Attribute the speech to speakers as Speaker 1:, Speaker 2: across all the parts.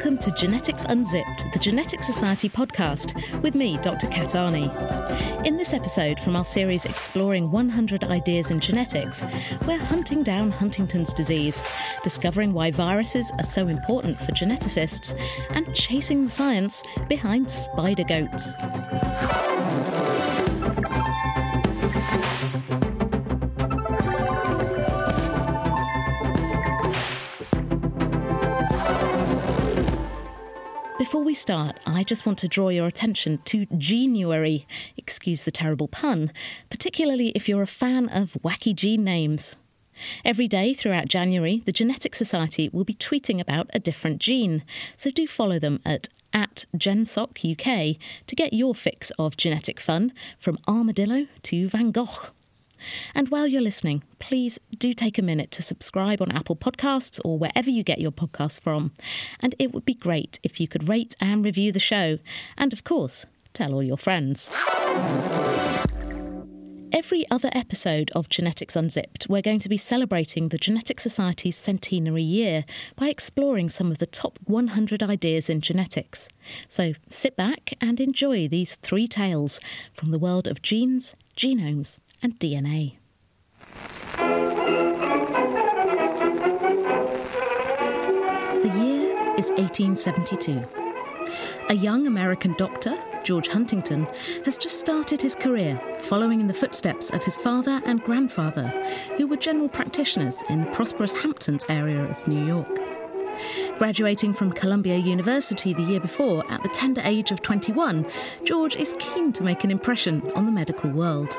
Speaker 1: Welcome to Genetics Unzipped, the Genetic Society podcast, with me, Dr. Kat Arney. In this episode from our series Exploring 100 Ideas in Genetics, we're hunting down Huntington's disease, discovering why viruses are so important for geneticists, and chasing the science behind spider goats. We start, I just want to draw your attention to Genuary, excuse the terrible pun, particularly if you're a fan of wacky gene names. Every day throughout January, the Genetic Society will be tweeting about a different gene, so do follow them at at GenSocUK to get your fix of genetic fun from armadillo to Van Gogh. And while you're listening, please do take a minute to subscribe on Apple Podcasts or wherever you get your podcasts from. And it would be great if you could rate and review the show. And of course, tell all your friends. Every other episode of Genetics Unzipped, we're going to be celebrating the Genetic Society's centenary year by exploring some of the top 100 ideas in genetics. So sit back and enjoy these three tales from the world of genes, genomes, and DNA. The year is 1872. A young American doctor, George Huntington, has just started his career following in the footsteps of his father and grandfather, who were general practitioners in the prosperous Hamptons area of New York. Graduating from Columbia University the year before at the tender age of 21, George is keen to make an impression on the medical world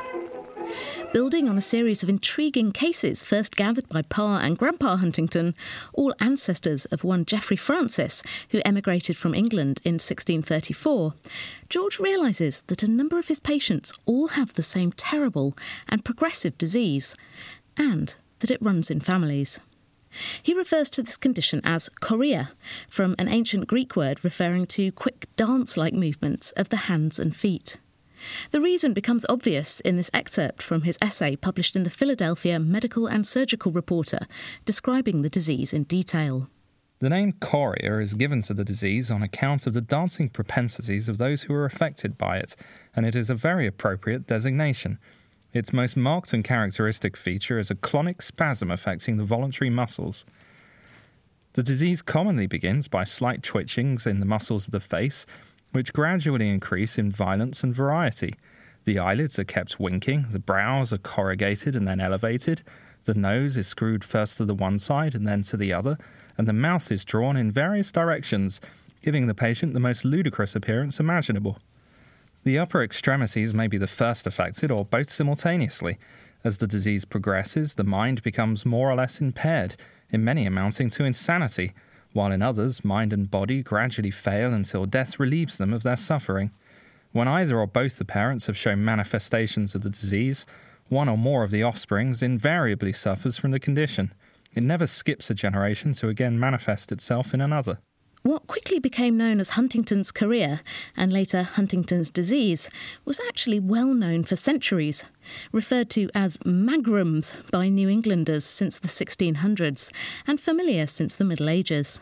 Speaker 1: building on a series of intriguing cases first gathered by Pa and Grandpa Huntington, all ancestors of one Geoffrey Francis, who emigrated from England in 1634. George realises that a number of his patients all have the same terrible and progressive disease, and that it runs in families. He refers to this condition as chorea, from an ancient Greek word referring to quick dance like movements of the hands and feet. The reason becomes obvious in this excerpt from his essay published in the Philadelphia Medical and Surgical Reporter, describing the disease in detail.
Speaker 2: The name chorea is given to the disease on account of the dancing propensities of those who are affected by it, and it is a very appropriate designation. Its most marked and characteristic feature is a clonic spasm affecting the voluntary muscles. The disease commonly begins by slight twitchings in the muscles of the face, which gradually increase in violence and variety. The eyelids are kept winking, the brows are corrugated and then elevated, the nose is screwed first to the one side and then to the other, and the mouth is drawn in various directions, giving the patient the most ludicrous appearance imaginable. The upper extremities may be the first affected or both simultaneously. As the disease progresses, the mind becomes more or less impaired, in many amounting to insanity while in others, mind and body gradually fail until death relieves them of their suffering. When either or both the parents have shown manifestations of the disease, one or more of the offsprings invariably suffers from the condition. It never skips a generation to again manifest itself in another.
Speaker 1: What quickly became known as Huntington's chorea, and later Huntington's disease, was actually well known for centuries, referred to as magrums by New Englanders since the 1600s, and familiar since the Middle Ages.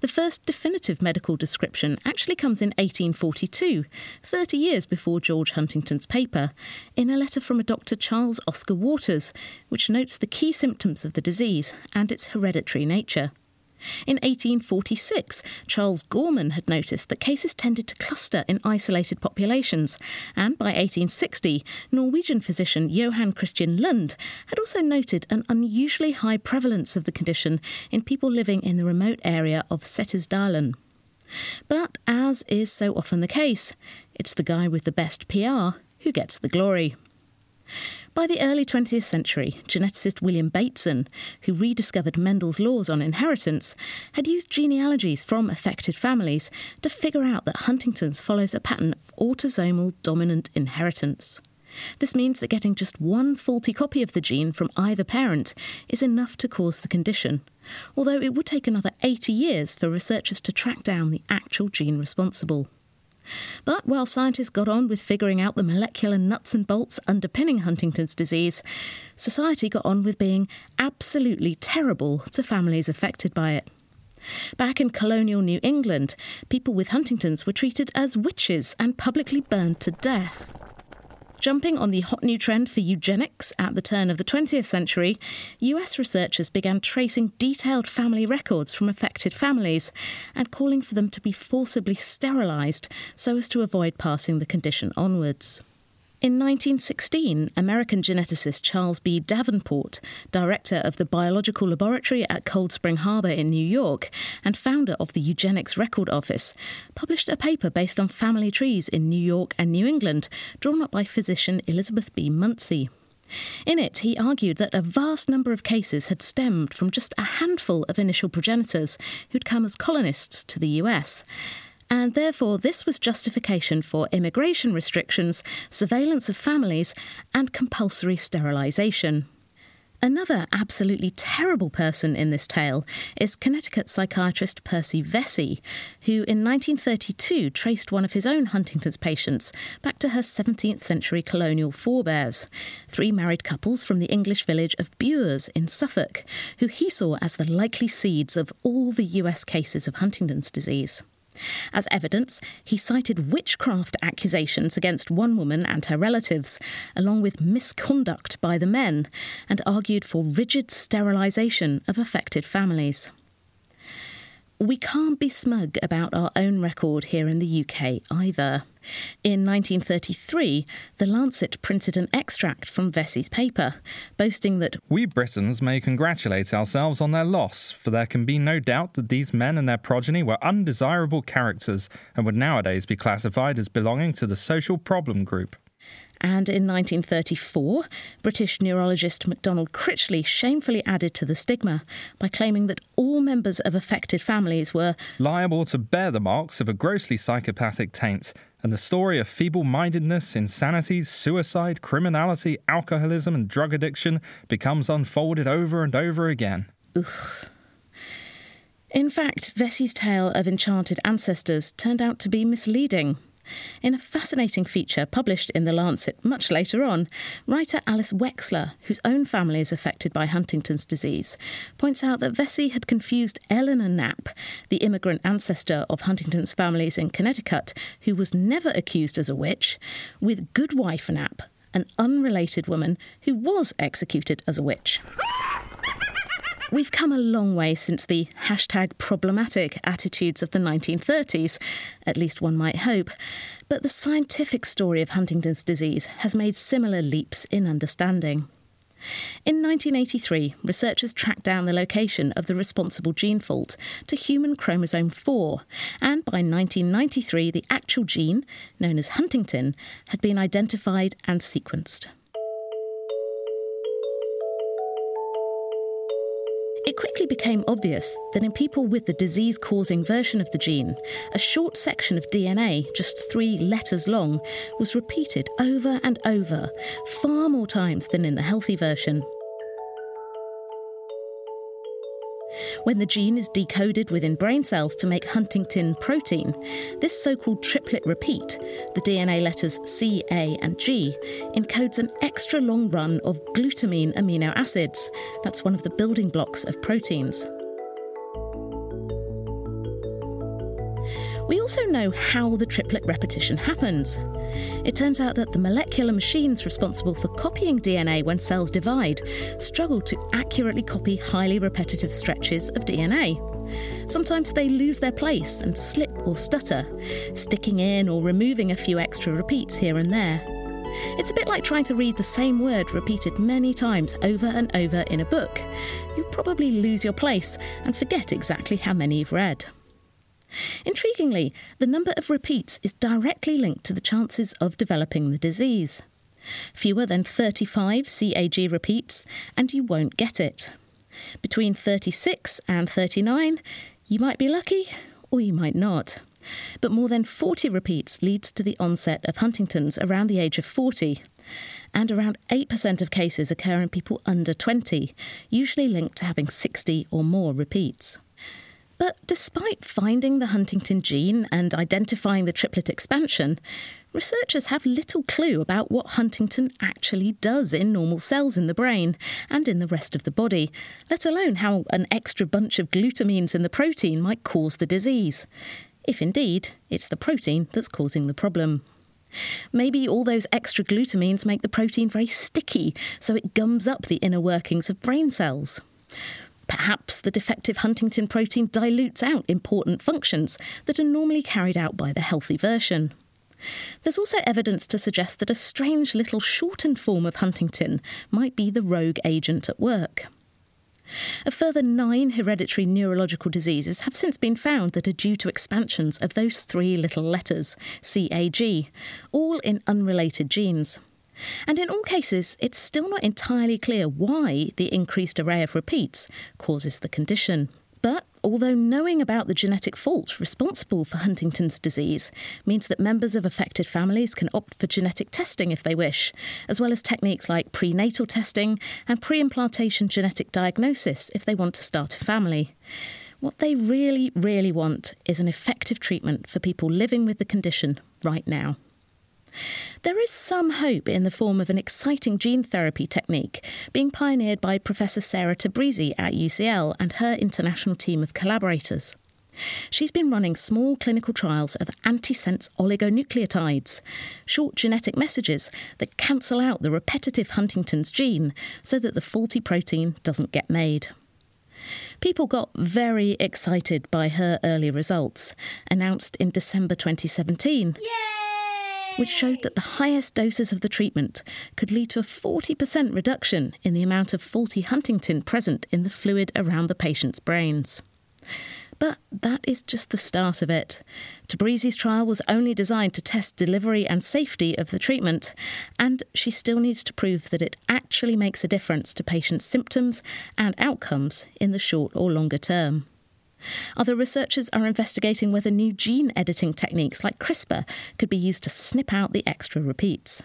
Speaker 1: The first definitive medical description actually comes in 1842, 30 years before George Huntington's paper, in a letter from a Dr. Charles Oscar Waters, which notes the key symptoms of the disease and its hereditary nature. In 1846, Charles Gorman had noticed that cases tended to cluster in isolated populations, and by 1860, Norwegian physician Johan Christian Lund had also noted an unusually high prevalence of the condition in people living in the remote area of Setesdalen. But as is so often the case, it's the guy with the best PR who gets the glory. By the early 20th century, geneticist William Bateson, who rediscovered Mendel's laws on inheritance, had used genealogies from affected families to figure out that Huntington's follows a pattern of autosomal dominant inheritance. This means that getting just one faulty copy of the gene from either parent is enough to cause the condition, although it would take another 80 years for researchers to track down the actual gene responsible. But while scientists got on with figuring out the molecular nuts and bolts underpinning Huntington's disease, society got on with being absolutely terrible to families affected by it. Back in colonial New England, people with Huntington's were treated as witches and publicly burned to death. Jumping on the hot new trend for eugenics at the turn of the 20th century, US researchers began tracing detailed family records from affected families and calling for them to be forcibly sterilised so as to avoid passing the condition onwards. In 1916, American geneticist Charles B. Davenport, director of the Biological Laboratory at Cold Spring Harbor in New York and founder of the Eugenics Record Office, published a paper based on family trees in New York and New England, drawn up by physician Elizabeth B. Muncey. In it, he argued that a vast number of cases had stemmed from just a handful of initial progenitors who'd come as colonists to the US and therefore this was justification for immigration restrictions, surveillance of families, and compulsory sterilisation. Another absolutely terrible person in this tale is Connecticut psychiatrist Percy Vessie, who in 1932 traced one of his own Huntington's patients back to her 17th century colonial forebears, three married couples from the English village of Bures in Suffolk, who he saw as the likely seeds of all the US cases of Huntington's disease. As evidence, he cited witchcraft accusations against one woman and her relatives, along with misconduct by the men, and argued for rigid sterilisation of affected families. We can't be smug about our own record here in the UK either. In 1933, The Lancet printed an extract from Vessie's paper, boasting that
Speaker 2: We Britons may congratulate ourselves on their loss, for there can be no doubt that these men and their progeny were undesirable characters and would nowadays be classified as belonging to the social problem group.
Speaker 1: And in 1934, British neurologist MacDonald Critchley shamefully added to the stigma by claiming that all members of affected families were
Speaker 2: liable to bear the marks of a grossly psychopathic taint, and the story of feeble mindedness, insanity, suicide, criminality, alcoholism, and drug addiction becomes unfolded over and over again.
Speaker 1: Ugh. In fact, Vessie's tale of enchanted ancestors turned out to be misleading. In a fascinating feature published in The Lancet much later on, writer Alice Wexler, whose own family is affected by Huntington's disease, points out that Vessie had confused Eleanor Knapp, the immigrant ancestor of Huntington's families in Connecticut, who was never accused as a witch, with Goodwife Knapp, an unrelated woman who was executed as a witch. We've come a long way since the hashtag problematic attitudes of the 1930s, at least one might hope, but the scientific story of Huntington's disease has made similar leaps in understanding. In 1983, researchers tracked down the location of the responsible gene fault to human chromosome 4, and by 1993, the actual gene, known as huntingtin, had been identified and sequenced. It quickly became obvious that in people with the disease causing version of the gene, a short section of DNA, just three letters long, was repeated over and over, far more times than in the healthy version. When the gene is decoded within brain cells to make huntingtin protein, this so called triplet repeat, the DNA letters C, A, and G, encodes an extra long run of glutamine amino acids. That's one of the building blocks of proteins. We also know how the triplet repetition happens. It turns out that the molecular machines responsible for copying DNA when cells divide struggle to accurately copy highly repetitive stretches of DNA. Sometimes they lose their place and slip or stutter, sticking in or removing a few extra repeats here and there. It's a bit like trying to read the same word repeated many times over and over in a book. You probably lose your place and forget exactly how many you've read. Intriguingly, the number of repeats is directly linked to the chances of developing the disease. Fewer than 35 CAG repeats, and you won't get it. Between 36 and 39, you might be lucky or you might not. But more than 40 repeats leads to the onset of Huntington's around the age of 40. And around 8% of cases occur in people under 20, usually linked to having 60 or more repeats. But despite finding the huntingtin gene and identifying the triplet expansion, researchers have little clue about what huntingtin actually does in normal cells in the brain and in the rest of the body, let alone how an extra bunch of glutamines in the protein might cause the disease. If indeed it's the protein that's causing the problem. Maybe all those extra glutamines make the protein very sticky, so it gums up the inner workings of brain cells. Perhaps the defective huntingtin protein dilutes out important functions that are normally carried out by the healthy version. There's also evidence to suggest that a strange little shortened form of huntingtin might be the rogue agent at work. A further nine hereditary neurological diseases have since been found that are due to expansions of those three little letters, CAG, all in unrelated genes. And in all cases, it's still not entirely clear why the increased array of repeats causes the condition. But although knowing about the genetic fault responsible for Huntington's disease means that members of affected families can opt for genetic testing if they wish, as well as techniques like prenatal testing and pre implantation genetic diagnosis if they want to start a family. What they really, really want is an effective treatment for people living with the condition right now. There is some hope in the form of an exciting gene therapy technique being pioneered by Professor Sarah Tabrizi at UCL and her international team of collaborators. She's been running small clinical trials of antisense oligonucleotides, short genetic messages that cancel out the repetitive Huntington's gene so that the faulty protein doesn't get made. People got very excited by her early results, announced in December 2017. Yay! Which showed that the highest doses of the treatment could lead to a 40% reduction in the amount of faulty huntingtin present in the fluid around the patient's brains. But that is just the start of it. Tabrizi's trial was only designed to test delivery and safety of the treatment, and she still needs to prove that it actually makes a difference to patients' symptoms and outcomes in the short or longer term. Other researchers are investigating whether new gene editing techniques like CRISPR could be used to snip out the extra repeats.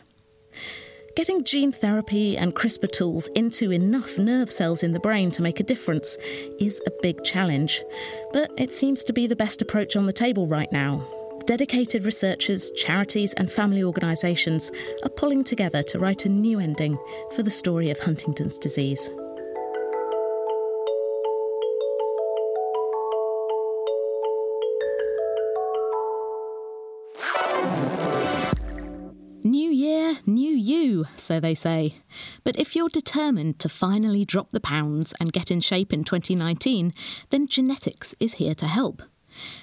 Speaker 1: Getting gene therapy and CRISPR tools into enough nerve cells in the brain to make a difference is a big challenge, but it seems to be the best approach on the table right now. Dedicated researchers, charities, and family organisations are pulling together to write a new ending for the story of Huntington's disease. So they say. But if you're determined to finally drop the pounds and get in shape in 2019, then genetics is here to help.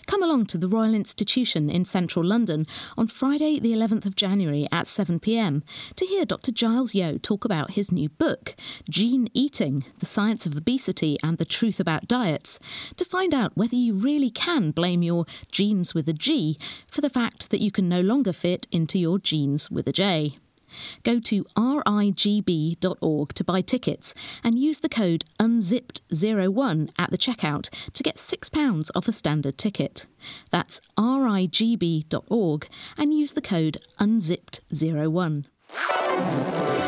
Speaker 1: Come along to the Royal Institution in central London on Friday, the 11th of January at 7pm to hear Dr. Giles Yeo talk about his new book, Gene Eating The Science of Obesity and the Truth About Diets, to find out whether you really can blame your genes with a G for the fact that you can no longer fit into your genes with a J. Go to rigb.org to buy tickets and use the code UNZIPPED01 at the checkout to get £6 off a standard ticket. That's rigb.org and use the code UNZIPPED01.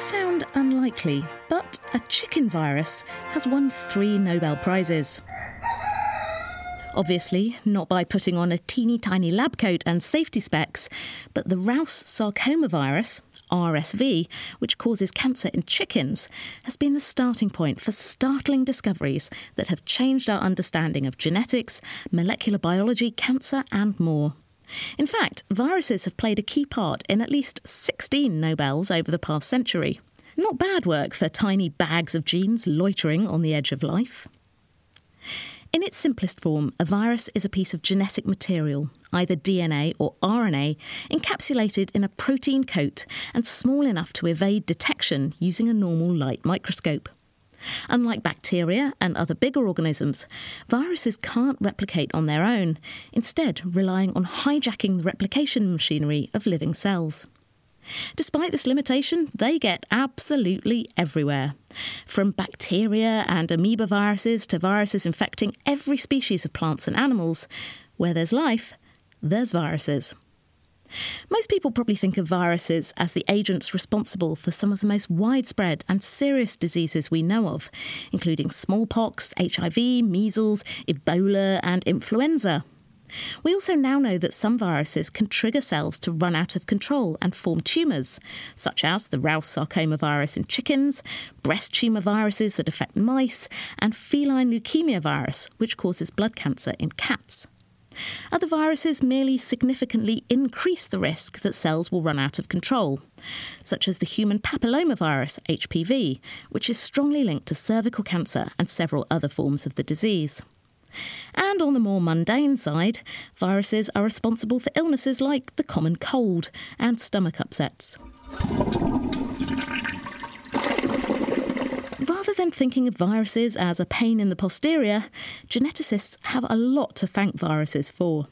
Speaker 1: Sound unlikely, but a chicken virus has won three Nobel Prizes. Obviously, not by putting on a teeny tiny lab coat and safety specs, but the Rous sarcoma virus, RSV, which causes cancer in chickens, has been the starting point for startling discoveries that have changed our understanding of genetics, molecular biology, cancer, and more. In fact, viruses have played a key part in at least 16 Nobels over the past century. Not bad work for tiny bags of genes loitering on the edge of life. In its simplest form, a virus is a piece of genetic material, either DNA or RNA, encapsulated in a protein coat and small enough to evade detection using a normal light microscope. Unlike bacteria and other bigger organisms, viruses can't replicate on their own, instead, relying on hijacking the replication machinery of living cells. Despite this limitation, they get absolutely everywhere. From bacteria and amoeba viruses to viruses infecting every species of plants and animals, where there's life, there's viruses. Most people probably think of viruses as the agents responsible for some of the most widespread and serious diseases we know of, including smallpox, HIV, measles, Ebola, and influenza. We also now know that some viruses can trigger cells to run out of control and form tumours, such as the Rous sarcoma virus in chickens, breast tumour viruses that affect mice, and feline leukemia virus, which causes blood cancer in cats. Other viruses merely significantly increase the risk that cells will run out of control, such as the human papillomavirus, HPV, which is strongly linked to cervical cancer and several other forms of the disease. And on the more mundane side, viruses are responsible for illnesses like the common cold and stomach upsets. Rather than thinking of viruses as a pain in the posterior, geneticists have a lot to thank viruses for.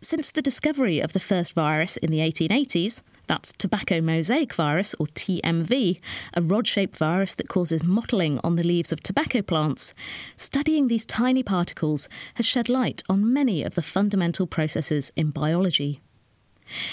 Speaker 1: Since the discovery of the first virus in the 1880s, that's tobacco mosaic virus, or TMV, a rod shaped virus that causes mottling on the leaves of tobacco plants. Studying these tiny particles has shed light on many of the fundamental processes in biology.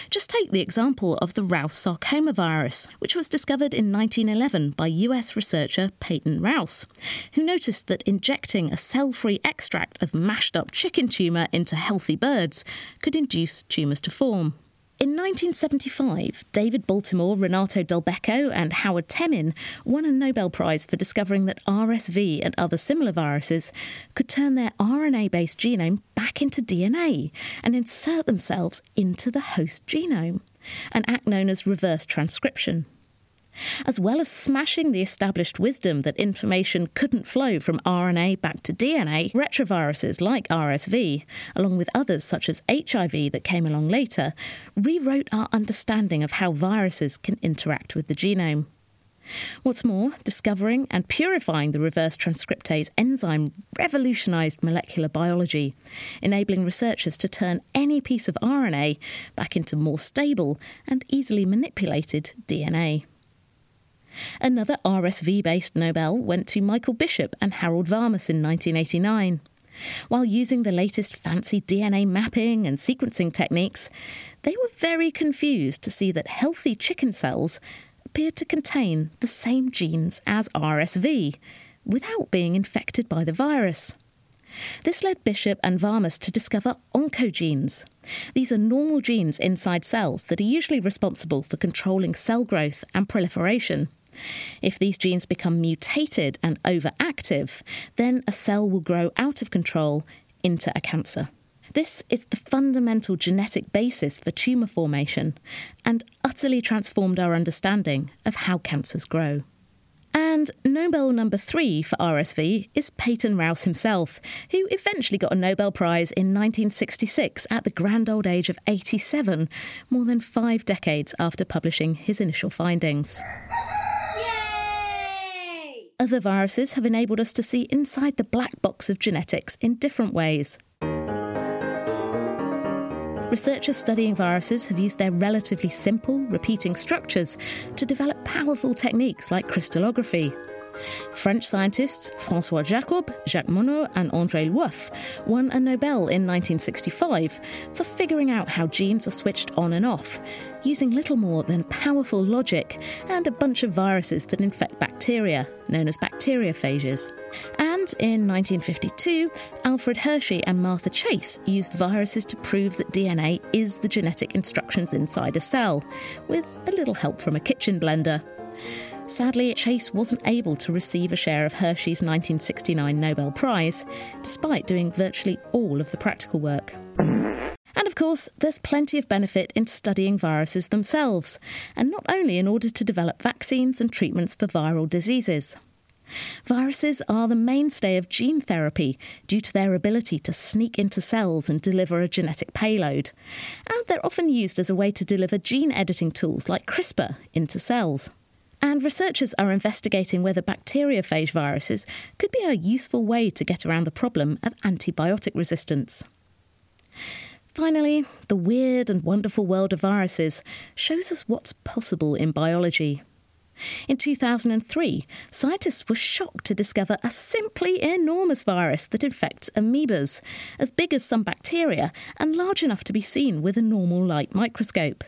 Speaker 1: Just take the example of the Rous sarcoma virus, which was discovered in 1911 by US researcher Peyton Rous, who noticed that injecting a cell free extract of mashed up chicken tumour into healthy birds could induce tumours to form. In 1975, David Baltimore, Renato Dulbecco, and Howard Temin won a Nobel Prize for discovering that RSV and other similar viruses could turn their RNA based genome back into DNA and insert themselves into the host genome, an act known as reverse transcription. As well as smashing the established wisdom that information couldn't flow from RNA back to DNA, retroviruses like RSV, along with others such as HIV that came along later, rewrote our understanding of how viruses can interact with the genome. What's more, discovering and purifying the reverse transcriptase enzyme revolutionized molecular biology, enabling researchers to turn any piece of RNA back into more stable and easily manipulated DNA. Another RSV based Nobel went to Michael Bishop and Harold Varmus in 1989. While using the latest fancy DNA mapping and sequencing techniques, they were very confused to see that healthy chicken cells appeared to contain the same genes as RSV without being infected by the virus. This led Bishop and Varmus to discover oncogenes. These are normal genes inside cells that are usually responsible for controlling cell growth and proliferation. If these genes become mutated and overactive, then a cell will grow out of control into a cancer. This is the fundamental genetic basis for tumour formation and utterly transformed our understanding of how cancers grow. And Nobel number three for RSV is Peyton Rous himself, who eventually got a Nobel Prize in 1966 at the grand old age of 87, more than five decades after publishing his initial findings. Other viruses have enabled us to see inside the black box of genetics in different ways. Researchers studying viruses have used their relatively simple, repeating structures to develop powerful techniques like crystallography. French scientists Francois Jacob, Jacques Monod, and André Lwoff won a Nobel in 1965 for figuring out how genes are switched on and off, using little more than powerful logic and a bunch of viruses that infect bacteria, known as bacteriophages. And in 1952, Alfred Hershey and Martha Chase used viruses to prove that DNA is the genetic instructions inside a cell, with a little help from a kitchen blender. Sadly, Chase wasn't able to receive a share of Hershey's 1969 Nobel Prize, despite doing virtually all of the practical work. And of course, there's plenty of benefit in studying viruses themselves, and not only in order to develop vaccines and treatments for viral diseases. Viruses are the mainstay of gene therapy due to their ability to sneak into cells and deliver a genetic payload. And they're often used as a way to deliver gene editing tools like CRISPR into cells. And researchers are investigating whether bacteriophage viruses could be a useful way to get around the problem of antibiotic resistance. Finally, the weird and wonderful world of viruses shows us what's possible in biology. In 2003, scientists were shocked to discover a simply enormous virus that infects amoebas, as big as some bacteria and large enough to be seen with a normal light microscope.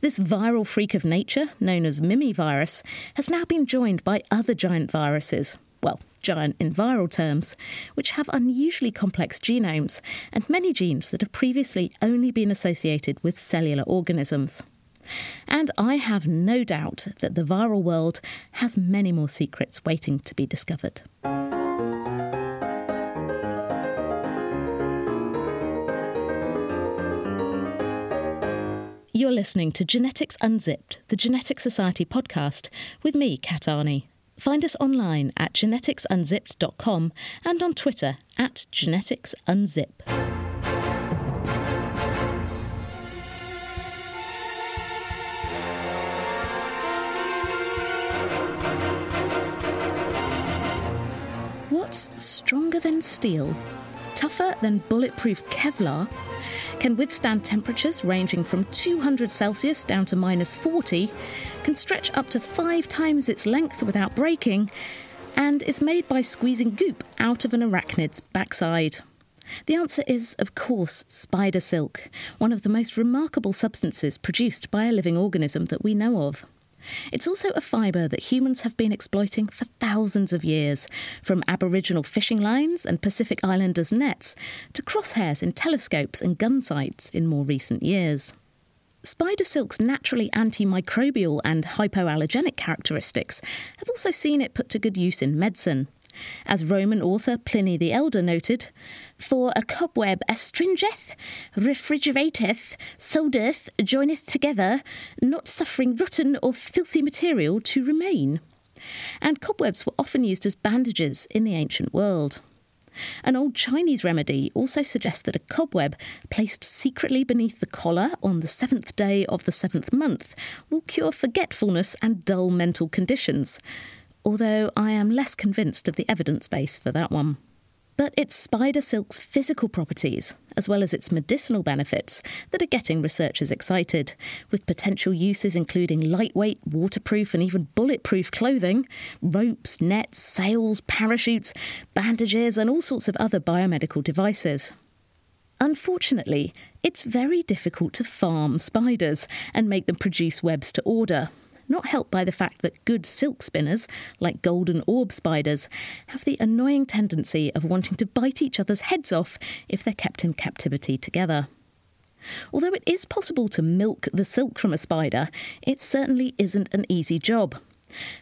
Speaker 1: This viral freak of nature, known as mimivirus, has now been joined by other giant viruses, well, giant in viral terms, which have unusually complex genomes and many genes that have previously only been associated with cellular organisms. And I have no doubt that the viral world has many more secrets waiting to be discovered. You're listening to Genetics Unzipped, the Genetic Society podcast, with me, Kat Arney. Find us online at geneticsunzipped.com and on Twitter at geneticsunzip. What's stronger than steel, tougher than bulletproof Kevlar, can withstand temperatures ranging from 200 Celsius down to minus 40, can stretch up to five times its length without breaking, and is made by squeezing goop out of an arachnid's backside. The answer is, of course, spider silk, one of the most remarkable substances produced by a living organism that we know of. It's also a fibre that humans have been exploiting for thousands of years, from Aboriginal fishing lines and Pacific Islanders' nets to crosshairs in telescopes and gun sights in more recent years. Spider silk's naturally antimicrobial and hypoallergenic characteristics have also seen it put to good use in medicine. As Roman author Pliny the Elder noted, For a cobweb astringeth, refrigerateth, soldeth, joineth together, not suffering rotten or filthy material to remain. And cobwebs were often used as bandages in the ancient world. An old Chinese remedy also suggests that a cobweb placed secretly beneath the collar on the seventh day of the seventh month will cure forgetfulness and dull mental conditions, although I am less convinced of the evidence base for that one. But it's spider silk's physical properties, as well as its medicinal benefits, that are getting researchers excited, with potential uses including lightweight, waterproof, and even bulletproof clothing, ropes, nets, sails, parachutes, bandages, and all sorts of other biomedical devices. Unfortunately, it's very difficult to farm spiders and make them produce webs to order, not helped by the fact that good silk spinners, like golden orb spiders, have the annoying tendency of wanting to bite each other's heads off if they're kept in captivity together. Although it is possible to milk the silk from a spider, it certainly isn't an easy job.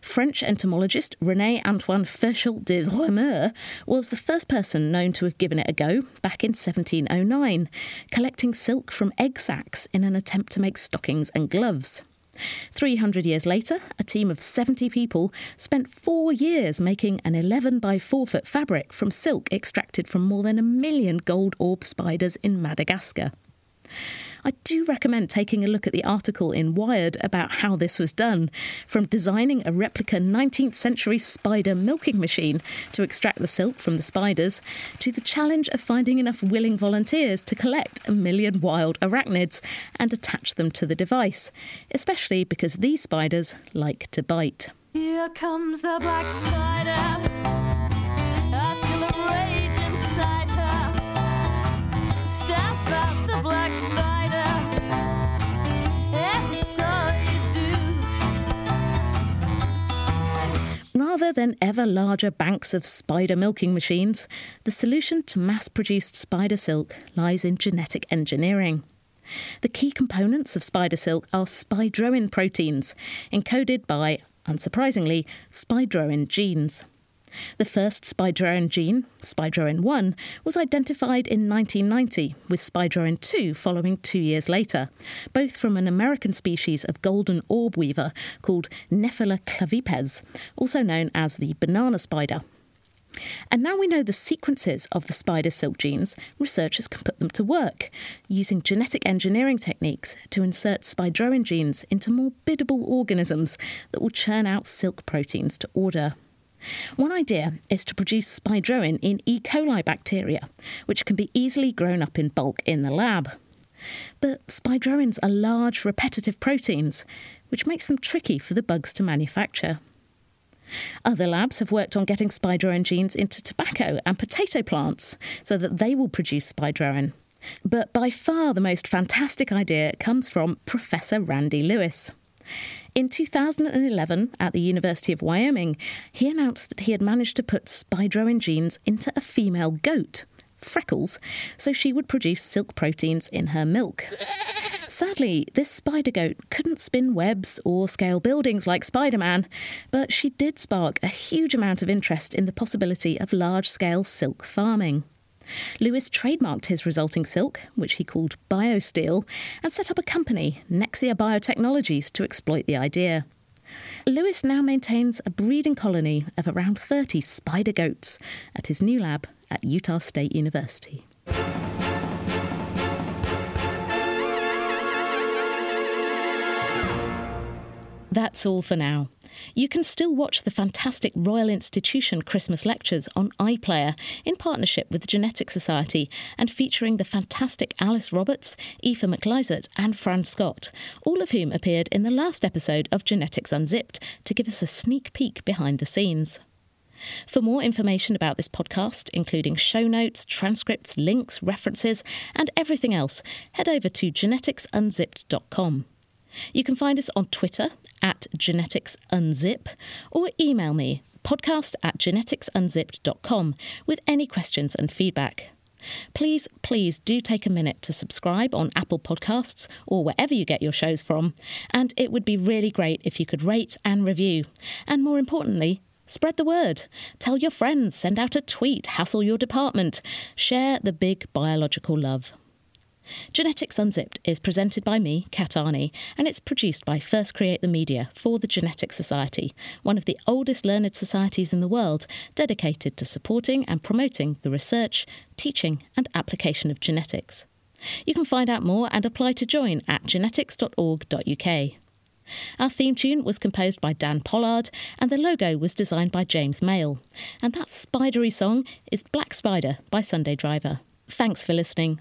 Speaker 1: French entomologist René Antoine Ferchault de Reaumur was the first person known to have given it a go back in 1709, collecting silk from egg sacs in an attempt to make stockings and gloves. 300 years later, a team of 70 people spent four years making an 11 by 4 foot fabric from silk extracted from more than a million gold orb spiders in Madagascar. I do recommend taking a look at the article in Wired about how this was done, from designing a replica 19th century spider milking machine to extract the silk from the spiders, to the challenge of finding enough willing volunteers to collect a million wild arachnids and attach them to the device, especially because these spiders like to bite. Here comes the black spider. Rather than ever larger banks of spider milking machines, the solution to mass produced spider silk lies in genetic engineering. The key components of spider silk are spidroin proteins, encoded by, unsurprisingly, spidroin genes. The first spidroin gene, spidroin 1, was identified in 1990, with spidroin 2 following two years later, both from an American species of golden orb weaver called Nephila clavipes, also known as the banana spider. And now we know the sequences of the spider silk genes, researchers can put them to work, using genetic engineering techniques to insert spidroin genes into more biddable organisms that will churn out silk proteins to order. One idea is to produce spidroin in E. coli bacteria, which can be easily grown up in bulk in the lab. But spidroins are large, repetitive proteins, which makes them tricky for the bugs to manufacture. Other labs have worked on getting spidroin genes into tobacco and potato plants so that they will produce spidroin. But by far the most fantastic idea comes from Professor Randy Lewis. In 2011, at the University of Wyoming, he announced that he had managed to put spidroin genes into a female goat, Freckles, so she would produce silk proteins in her milk. Sadly, this spider goat couldn't spin webs or scale buildings like Spider Man, but she did spark a huge amount of interest in the possibility of large scale silk farming. Lewis trademarked his resulting silk, which he called BioSteel, and set up a company, Nexia Biotechnologies, to exploit the idea. Lewis now maintains a breeding colony of around 30 spider goats at his new lab at Utah State University. That's all for now. You can still watch the fantastic Royal Institution Christmas lectures on iPlayer in partnership with the Genetic Society and featuring the fantastic Alice Roberts, Aoife McLysaght, and Fran Scott, all of whom appeared in the last episode of Genetics Unzipped to give us a sneak peek behind the scenes. For more information about this podcast, including show notes, transcripts, links, references, and everything else, head over to geneticsunzipped.com. You can find us on Twitter at geneticsunzip or email me podcast at geneticsunzipped.com with any questions and feedback. Please, please do take a minute to subscribe on Apple Podcasts or wherever you get your shows from, and it would be really great if you could rate and review. And more importantly, Spread the word. Tell your friends, send out a tweet, hassle your department. Share the big biological love. Genetics Unzipped is presented by me, Kat Arney, and it's produced by First Create the Media for the Genetics Society, one of the oldest learned societies in the world dedicated to supporting and promoting the research, teaching, and application of genetics. You can find out more and apply to join at genetics.org.uk. Our theme tune was composed by Dan Pollard, and the logo was designed by James Mail. And that spidery song is Black Spider by Sunday Driver. Thanks for listening.